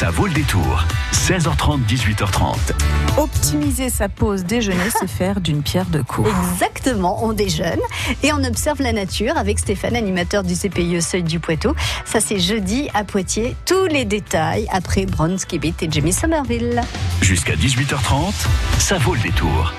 Ça vaut le détour. 16h30, 18h30. Optimiser sa pause déjeuner, c'est faire d'une pierre deux coups. Exactement, on déjeune et on observe la nature avec Stéphane, animateur du CPIE Seuil du Poitou. Ça c'est jeudi à Poitiers. Tous les détails après Bronze Kibit et Jamie Somerville. Jusqu'à 18h30, ça vaut le détour.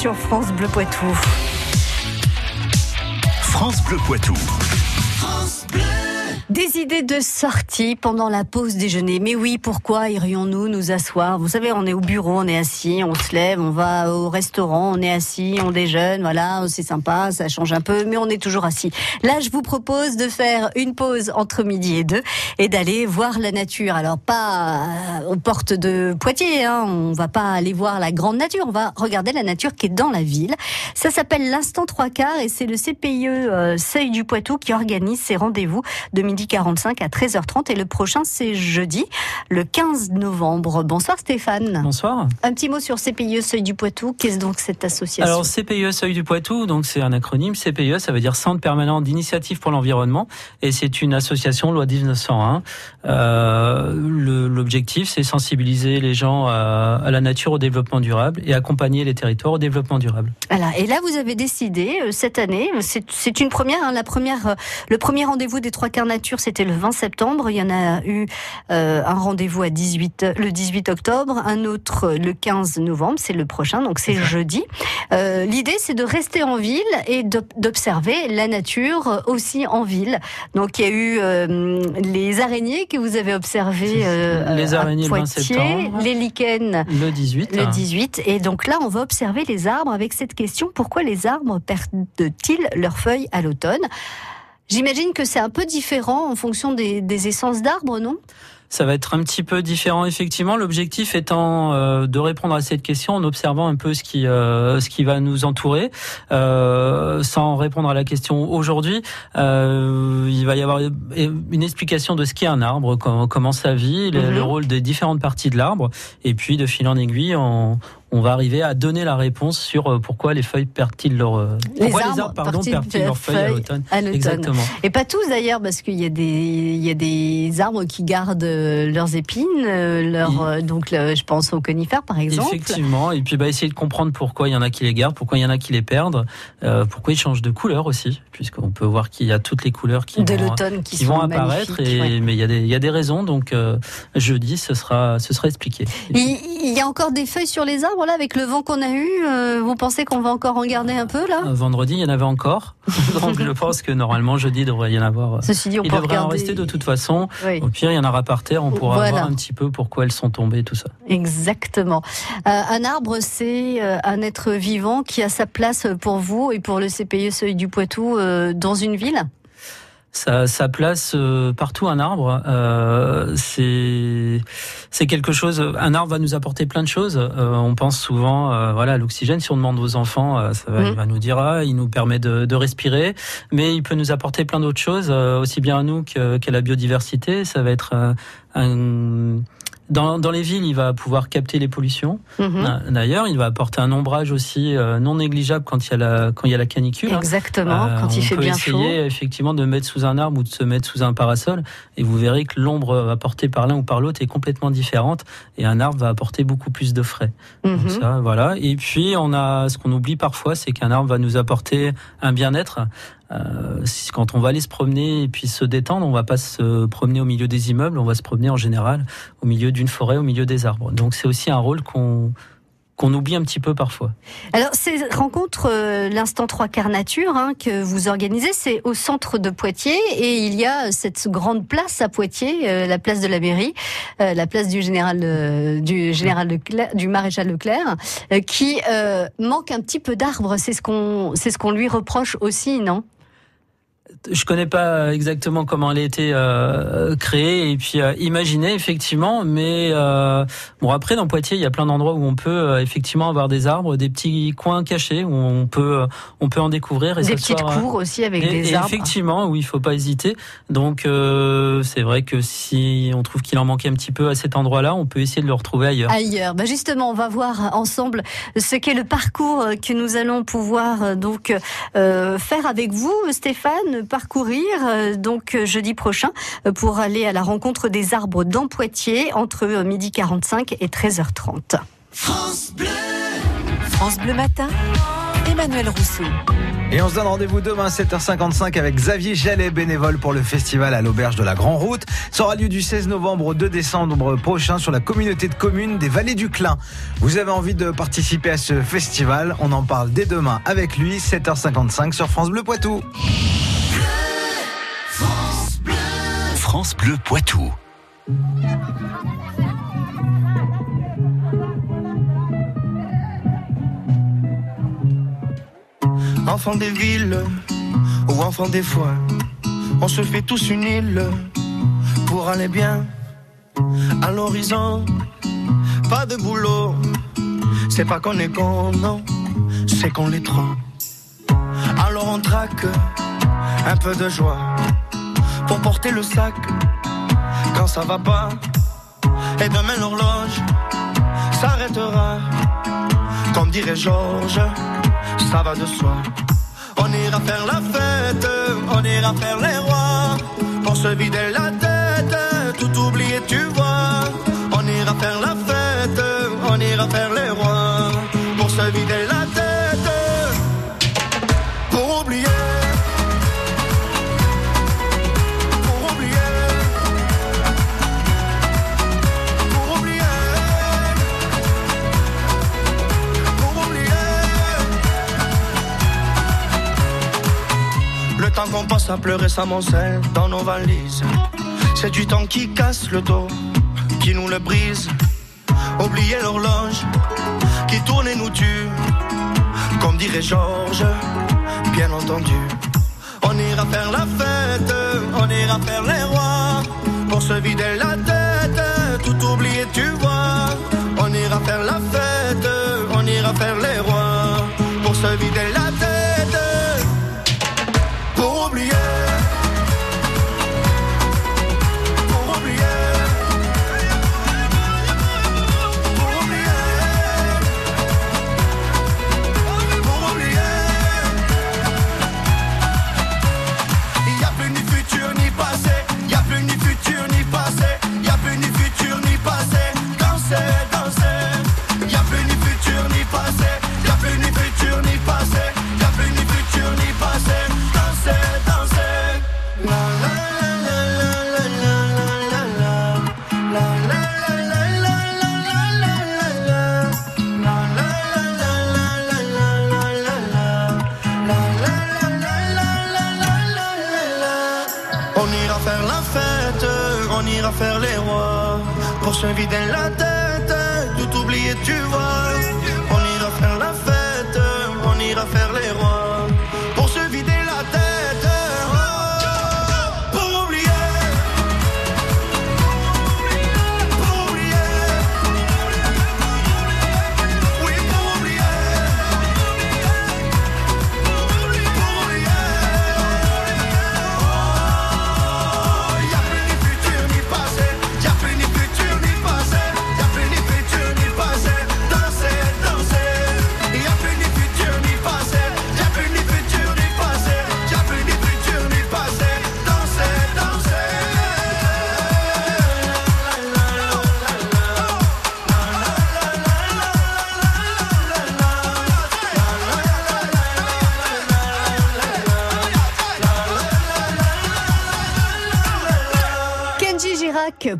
Sur France Bleu Poitou. France Bleu Poitou. De sortie pendant la pause déjeuner. Mais oui, pourquoi irions-nous nous asseoir? Vous savez, on est au bureau, on est assis, on se lève, on va au restaurant, on est assis, on déjeune, voilà, c'est sympa, ça change un peu, mais on est toujours assis. Là, je vous propose de faire une pause entre midi et deux et d'aller voir la nature. Alors, pas aux portes de Poitiers, hein, on va pas aller voir la grande nature, on va regarder la nature qui est dans la ville. Ça s'appelle l'instant trois quarts et c'est le CPIE euh, Seuil du Poitou qui organise ces rendez-vous de midi 45 à 13h30 et le prochain c'est jeudi, le 15 novembre. Bonsoir Stéphane. Bonsoir. Un petit mot sur CPIE Seuil du Poitou. Qu'est-ce donc cette association Alors CPIE Seuil du Poitou, donc c'est un acronyme. CPIE, ça veut dire Centre permanent d'initiative pour l'environnement et c'est une association loi 1901. Euh, L'objectif c'est sensibiliser les gens à, à, la nature, au développement durable et accompagner les territoires au développement durable. Voilà. Et là vous avez décidé euh, cette année, c'est une première, hein, la première, euh, le premier rendez-vous des trois quarts nature c'était le 20 septembre. Il y en a eu euh, un rendez-vous à 18, le 18 octobre, un autre le 15 novembre, c'est le prochain, donc c'est jeudi. Euh, L'idée, c'est de rester en ville et d'observer la nature aussi en ville. Donc il y a eu euh, les araignées que vous avez observées les araignées à Poitiers, le 20 septembre, les lichens le 18. Le 18. Et donc là, on va observer les arbres avec cette question pourquoi les arbres perdent-ils leurs feuilles à l'automne? J'imagine que c'est un peu différent en fonction des, des essences d'arbres, non? Ça va être un petit peu différent effectivement. L'objectif étant euh, de répondre à cette question en observant un peu ce qui euh, ce qui va nous entourer, euh, sans répondre à la question aujourd'hui. Euh, il va y avoir une explication de ce qu'est un arbre, comment, comment ça vit, le, Mhm. le rôle des différentes parties de l'arbre, et puis de fil en aiguille, on, on va arriver à donner la réponse sur euh, pourquoi les feuilles perdent-ils leur euh, pourquoi les arbres pardon perdent-ils leurs feuilles à feuilles l'automne. à l'automne. Exactement. Et pas tous d'ailleurs, parce qu'il y a des il y a des arbres qui gardent euh, leurs épines, donc le- je pense aux conifères par exemple. Effectivement, et puis bah, essayer de comprendre pourquoi il y en a qui les gardent, pourquoi il y en a qui les perdent, euh, pourquoi ils changent de couleur aussi, puisqu'on peut voir qu'il y a toutes les couleurs qui de vont, l'automne qui, vont apparaître, magnifiques, et, ouais. mais il y, a des, il y a des raisons, donc euh, jeudi ce sera, ce sera expliqué. Il y a encore des feuilles sur les arbres là avec le vent qu'on a eu. euh, vous pensez qu'on va encore en garder un peu là Euh, Vendredi, il y en avait encore, donc je pense que normalement jeudi il devrait y en avoir. euh, Ceci dit, on Il peut devrait en rester de toute façon. Oui, Au pire, il y en aura par terre, on pourra Voilà. voir un petit peu pourquoi elles sont tombées, tout ça. exactement. Euh, un arbre, c'est un être vivant qui a sa place pour vous et pour le CPE Seuil du Poitou euh, dans une ville. Ça, ça place euh, partout un arbre. Euh, c'est c'est quelque chose. Un arbre va nous apporter plein de choses. Euh, on pense souvent, euh, voilà, à l'oxygène. Si on demande aux enfants, euh, ça va, il va nous dire, ah, il nous permet de, de respirer, mais il peut nous apporter plein d'autres choses, euh, aussi bien à nous qu'à la biodiversité. Ça va être euh, un dans, dans les villes, il va pouvoir capter les pollutions. Mhm. D'ailleurs, il va apporter un ombrage aussi euh, non négligeable quand il y a la quand il y a la canicule. hein. Exactement, Euh, quand il on fait peut bien essayer chaud. effectivement de mettre sous un arbre ou de se mettre sous un parasol et vous verrez que l'ombre apportée par l'un ou par l'autre est complètement différente et un arbre va apporter beaucoup plus de frais. Donc Mhm. ça, voilà. Et puis on a ce qu'on oublie parfois, c'est qu'un arbre va nous apporter un bien-être. Euh, quand on va aller se promener et puis se détendre, on va pas se promener au milieu des immeubles, on va se promener en général au milieu d'une forêt, au milieu des arbres. Donc c'est aussi un rôle qu'on qu'on oublie un petit peu parfois. Alors, ces rencontres, euh, l'instant trois quarts nature, hein, que vous organisez, c'est au centre de Poitiers et il y a cette grande place à Poitiers, euh, la place de la mairie, la place du général, du général Leclerc, du maréchal Leclerc, qui manque un petit peu d'arbres. C'est ce qu'on, c'est ce qu'on lui reproche aussi, non? Je connais pas exactement comment elle a été euh, créée et puis euh, imaginée effectivement, mais euh, bon après dans Poitiers il y a plein d'endroits où on peut euh, effectivement avoir des arbres, des petits coins cachés où on peut euh, on peut en découvrir et Des petites cours aussi avec et- des et arbres. effectivement, oui, il faut pas hésiter. Donc, euh, c'est vrai que si on trouve qu'il en manquait un petit peu à cet endroit-là, on peut essayer de le retrouver ailleurs. ailleurs. Bah justement, on va voir ensemble ce qu'est le parcours que nous allons pouvoir donc euh, faire avec vous, Stéphane, parcourir euh, donc euh, jeudi prochain euh, pour aller à la rencontre des arbres dans Poitiers entre midi 45 et 13h30. France Bleu Matin, Emmanuel Rousseau. Et on se donne rendez-vous demain 7h55 avec Xavier Jallet, bénévole pour le festival à l'auberge de la Grand Route. Ça aura lieu du 16 novembre au 2 décembre prochain sur la communauté de communes des Vallées du Clin. Vous avez envie de participer à ce festival? On en parle dès demain avec lui, 7h55 sur France Bleu Poitou. France Bleu Poitou. Enfant des villes ou enfant des foins, on se fait tous une île pour aller bien à l'horizon. Pas de boulot, c'est pas qu'on est con, non, c'est qu'on l'est trop. Alors on traque un peu de joie pour porter le sac quand ça va pas. Et demain l'horloge s'arrêtera, comme dirait Georges ça va de soi. On ira faire la fête, on ira faire les rois, pour se vider la tête, passe à pleurer s'amoncelle dans nos valises. C'est du temps qui casse le dos, qui nous le brise. Oublier l'horloge qui tourne et nous tue. Comme dirait Georges, bien entendu. On ira faire la fête, on ira faire les rois. Pour se vider la tête, tout oublier, tu vois.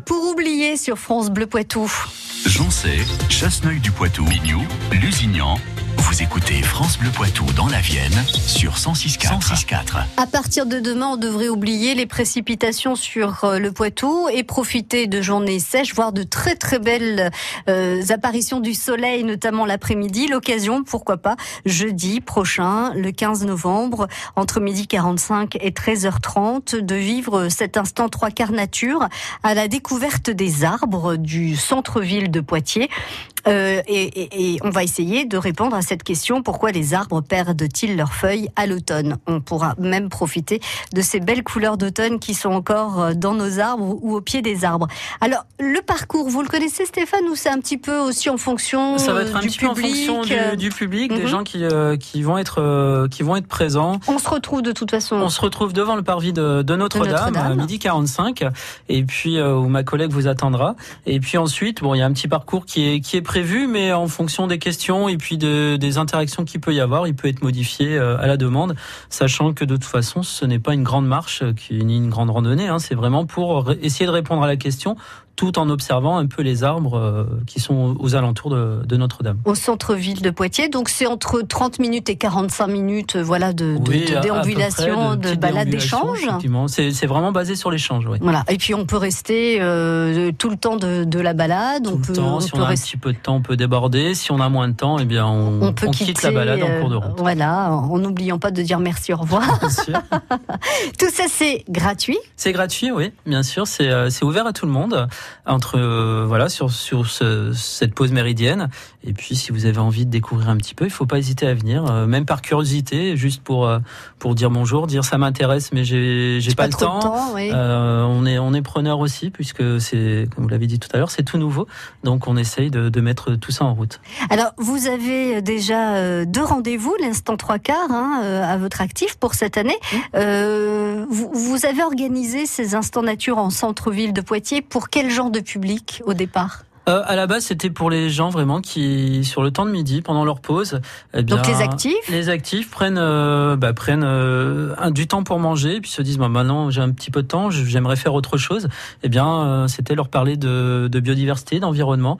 Pour oublier sur France Bleu Poitou. Joncé, Chasseneuil du Poitou, Lignou, Lusignan. Vous écoutez France Bleu Poitou dans la Vienne sur 106.4. 106.4. À partir de demain, on devrait oublier les précipitations sur euh, le Poitou et profiter de journées sèches, voire de très très belles euh, apparitions du soleil, notamment l'après-midi. L'occasion, pourquoi pas, jeudi prochain, le 15 novembre, entre midi 45 et 13h30, de vivre cet instant trois quarts nature à la découverte des arbres du centre-ville de Poitiers. Euh, et, et- et on va essayer de répondre à cette question pourquoi les arbres perdent-ils leurs feuilles à l'automne? On pourra même profiter de ces belles couleurs d'automne qui sont encore euh, dans nos arbres ou au pied des arbres. Alors, le parcours, vous le connaissez Stéphane ou c'est un petit peu aussi en fonction Ça va euh, être un du petit peu en public fonction du, du public, mhm. des gens qui, euh, qui vont être euh, qui vont être présents. On se retrouve de toute façon. On se retrouve devant le parvis de, de Notre-Dame Notre-Dame. à midi 45 et puis où ma collègue vous attendra. Et puis ensuite, bon, il y a un petit parcours qui est qui est mais en fonction des questions et puis de, des interactions qu'il peut y avoir, il peut être modifié euh, à la demande, sachant que de toute façon, ce n'est pas une grande marche euh, ni une grande randonnée. Hein, c'est vraiment pour essayer de répondre à la question tout en observant un peu les arbres euh, qui sont aux alentours de, de Notre-Dame. Au centre-ville de Poitiers, donc c'est entre 30 minutes et 45 minutes, euh, voilà, de, de- Oui, déambulation, de, balade d'échange. C'est vraiment basé sur l'échange, oui. Voilà. Et puis on peut rester euh, tout le temps de, la balade. Tout on le peut, temps, on si peut on a un petit peu de temps, on peut déborder. Si on a moins de temps, eh bien, on, on peut on quitter, quitte la balade en cours de route. Voilà, en n'oubliant pas de dire merci, au revoir. Bien sûr. Tout ça, c'est gratuit? C'est gratuit, oui, bien sûr. C'est ouvert à tout le monde entre euh, voilà sur sur ce- cette pause méridienne. Et puis, si vous avez envie de découvrir un petit peu, il faut pas hésiter à venir, euh, même par curiosité, juste pour euh, pour dire bonjour, dire ça m'intéresse, mais j'ai j'ai pas, le temps. de temps, oui. On est on est preneur aussi puisque c'est comme vous l'avez dit tout à l'heure, c'est tout nouveau. Donc on essaye de, de mettre tout ça en route. Alors, vous avez déjà deux rendez-vous, l'instant trois quarts, hein, à votre actif pour cette année. Euh, vous, vous avez organisé ces instants nature en centre-ville de Poitiers pour quel genre de public au départ Euh, à la base, c'était pour les gens vraiment qui, sur le temps de midi, pendant leur pause, eh bien, Donc les actifs les actifs prennent euh, bah, prennent euh, un, du temps pour manger, puis se disent bah, maintenant j'ai un petit peu de temps, j'aimerais faire autre chose. Eh bien, euh, c'était leur parler de, de biodiversité, d'environnement,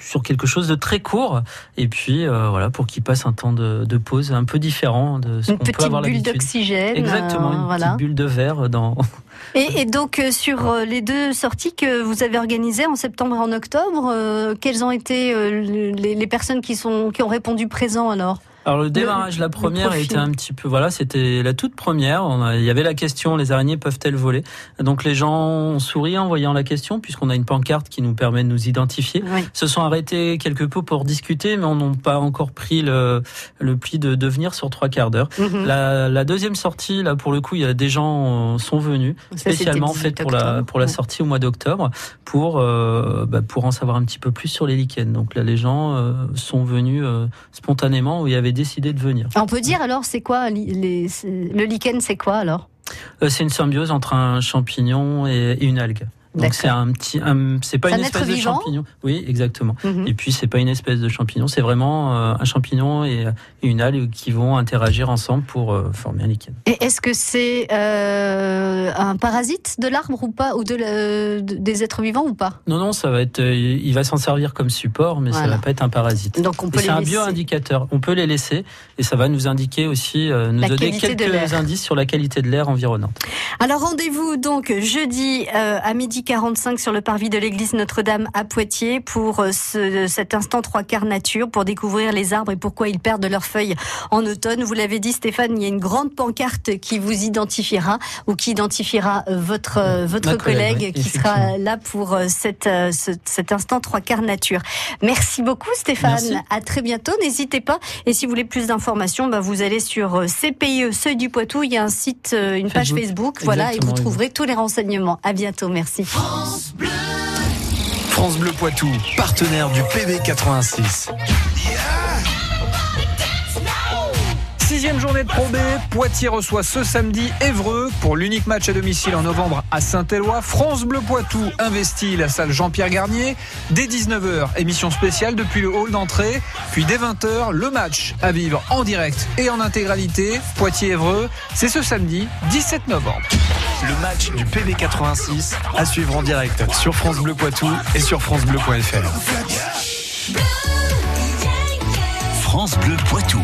sur quelque chose de très court, et puis voilà pour qu'ils passent un temps de, de pause un peu différent de ce Une qu'on peut petite avoir bulle l'habitude. d'oxygène. Exactement, une voilà. petite bulle de verre dans. Et, donc euh, sur euh, les deux sorties que vous avez organisées en septembre et en octobre, euh, quelles ont été les, les personnes qui sont qui ont répondu présent alors? Alors le démarrage, la première était un petit peu, voilà, c'était la toute première. On a- il y avait la question, les araignées peuvent-elles voler? Donc les gens ont souri en voyant la question, puisqu'on a une pancarte qui nous permet de nous identifier. Oui. Se sont arrêtés quelque peu pour discuter, mais on n'a pas encore pris le, le pli de devenir sur trois quarts d'heure. Mhm. La, la deuxième sortie, là pour le coup, il y a des gens euh, sont venus Ça, spécialement le fait 18 pour la pour la Ouais. sortie au mois d'octobre pour euh, bah, pour en savoir un petit peu plus sur les lichens. Donc là, les gens euh, sont venus euh, spontanément ou y décidé de venir. On peut dire alors c'est quoi les, le lichen c'est quoi alors? Euh, c'est une symbiose entre un champignon et une algue. Donc c'est un petit, un- c'est pas C'est une un espèce de vivant champignon. Oui, exactement. Mhm. Et puis c'est pas une espèce de champignon, c'est vraiment euh, un champignon et, et une algue qui vont interagir ensemble pour euh, former un lichen. Et est-ce que c'est euh, un parasite de l'arbre ou pas ou de, des êtres vivants ou pas? Non, non, ça va être, il va s'en servir comme support, mais ça Voilà. va pas être un parasite. Donc on peut c'est les un laisser. bio-indicateur. On peut les laisser et ça va nous indiquer aussi, nous La donner quelques indices sur la qualité de l'air environnante. Alors rendez-vous donc jeudi euh, à midi 45 sur le parvis de l'église Notre-Dame à Poitiers pour euh, ce- cet instant trois quarts nature pour découvrir les arbres et pourquoi ils perdent leurs feuilles en automne. Vous l'avez dit Stéphane, il y a une grande pancarte qui vous identifiera ou qui identifiera euh, votre euh, votre collègue, collègue oui, qui sera là pour cette, ce- cet instant trois quarts nature. Merci beaucoup Stéphane. Merci. À très bientôt. N'hésitez pas. Et si vous voulez plus d'informations, bah, vous allez sur CPIE Seuil du Poitou. Il y a un site, une page Facebook. Voilà, et vous oui. trouverez tous les renseignements. À bientôt. Merci. France Bleu Poitou, partenaire du PV 86. Sixième journée de Pro B, Poitiers reçoit ce samedi Évreux pour l'unique match à domicile en novembre à Saint-Éloi. France Bleu Poitou investit la salle Jean-Pierre Garnier. Dès 19h, émission spéciale depuis le hall d'entrée. Puis dès 20h, le match à vivre en direct et en intégralité. Poitiers-Évreux, c'est ce samedi 17 novembre. Le match du PV 86 à suivre en direct sur France Bleu Poitou et sur francebleu.fr. France Bleu Poitou.